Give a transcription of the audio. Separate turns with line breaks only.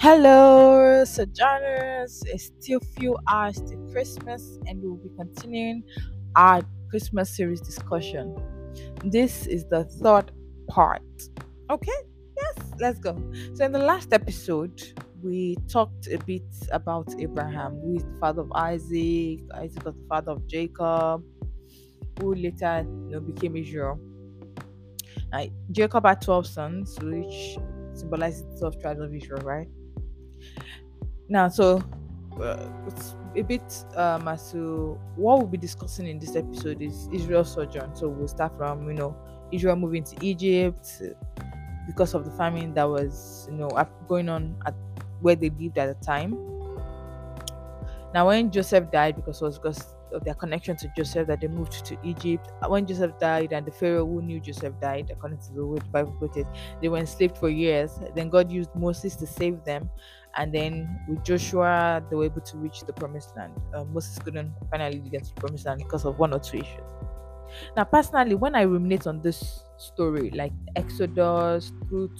Hello, Sojourners. It's still few hours to Christmas, and we'll be continuing our Christmas series discussion. This is the third part. Okay, yes, let's go. So, in the last episode, we talked a bit about Abraham, who is the father of Isaac, Isaac was the father of Jacob, who later you know, became Israel. Now, Jacob had 12 sons, which symbolizes the 12 tribes of Israel, right? Now, so uh, it's a bit um, as to what we'll be discussing in this episode is Israel sojourn. So we'll start from you know Israel moving to Egypt because of the famine that was you know going on at where they lived at the time. Now, when Joseph died, because it was because of their connection to Joseph that they moved to Egypt. When Joseph died and the Pharaoh who knew Joseph died, according to the way the Bible put it, they were enslaved for years. Then God used Moses to save them. And then with Joshua, they were able to reach the promised land. Uh, Moses couldn't finally get to the promised land because of one or two issues. Now, personally, when I ruminate on this story, like Exodus through